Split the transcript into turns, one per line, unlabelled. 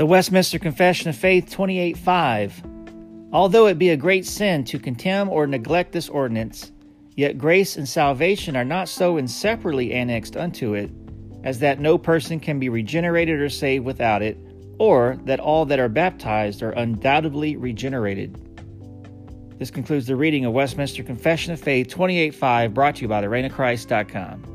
The Westminster Confession of Faith 28:5 Although it be a great sin to contemn or neglect this ordinance, yet grace and salvation are not so inseparably annexed unto it, as that no person can be regenerated or saved without it, or that all that are baptized are undoubtedly regenerated. This concludes the reading of Westminster Confession of Faith 28.5, brought to you by the reign of Christ.com.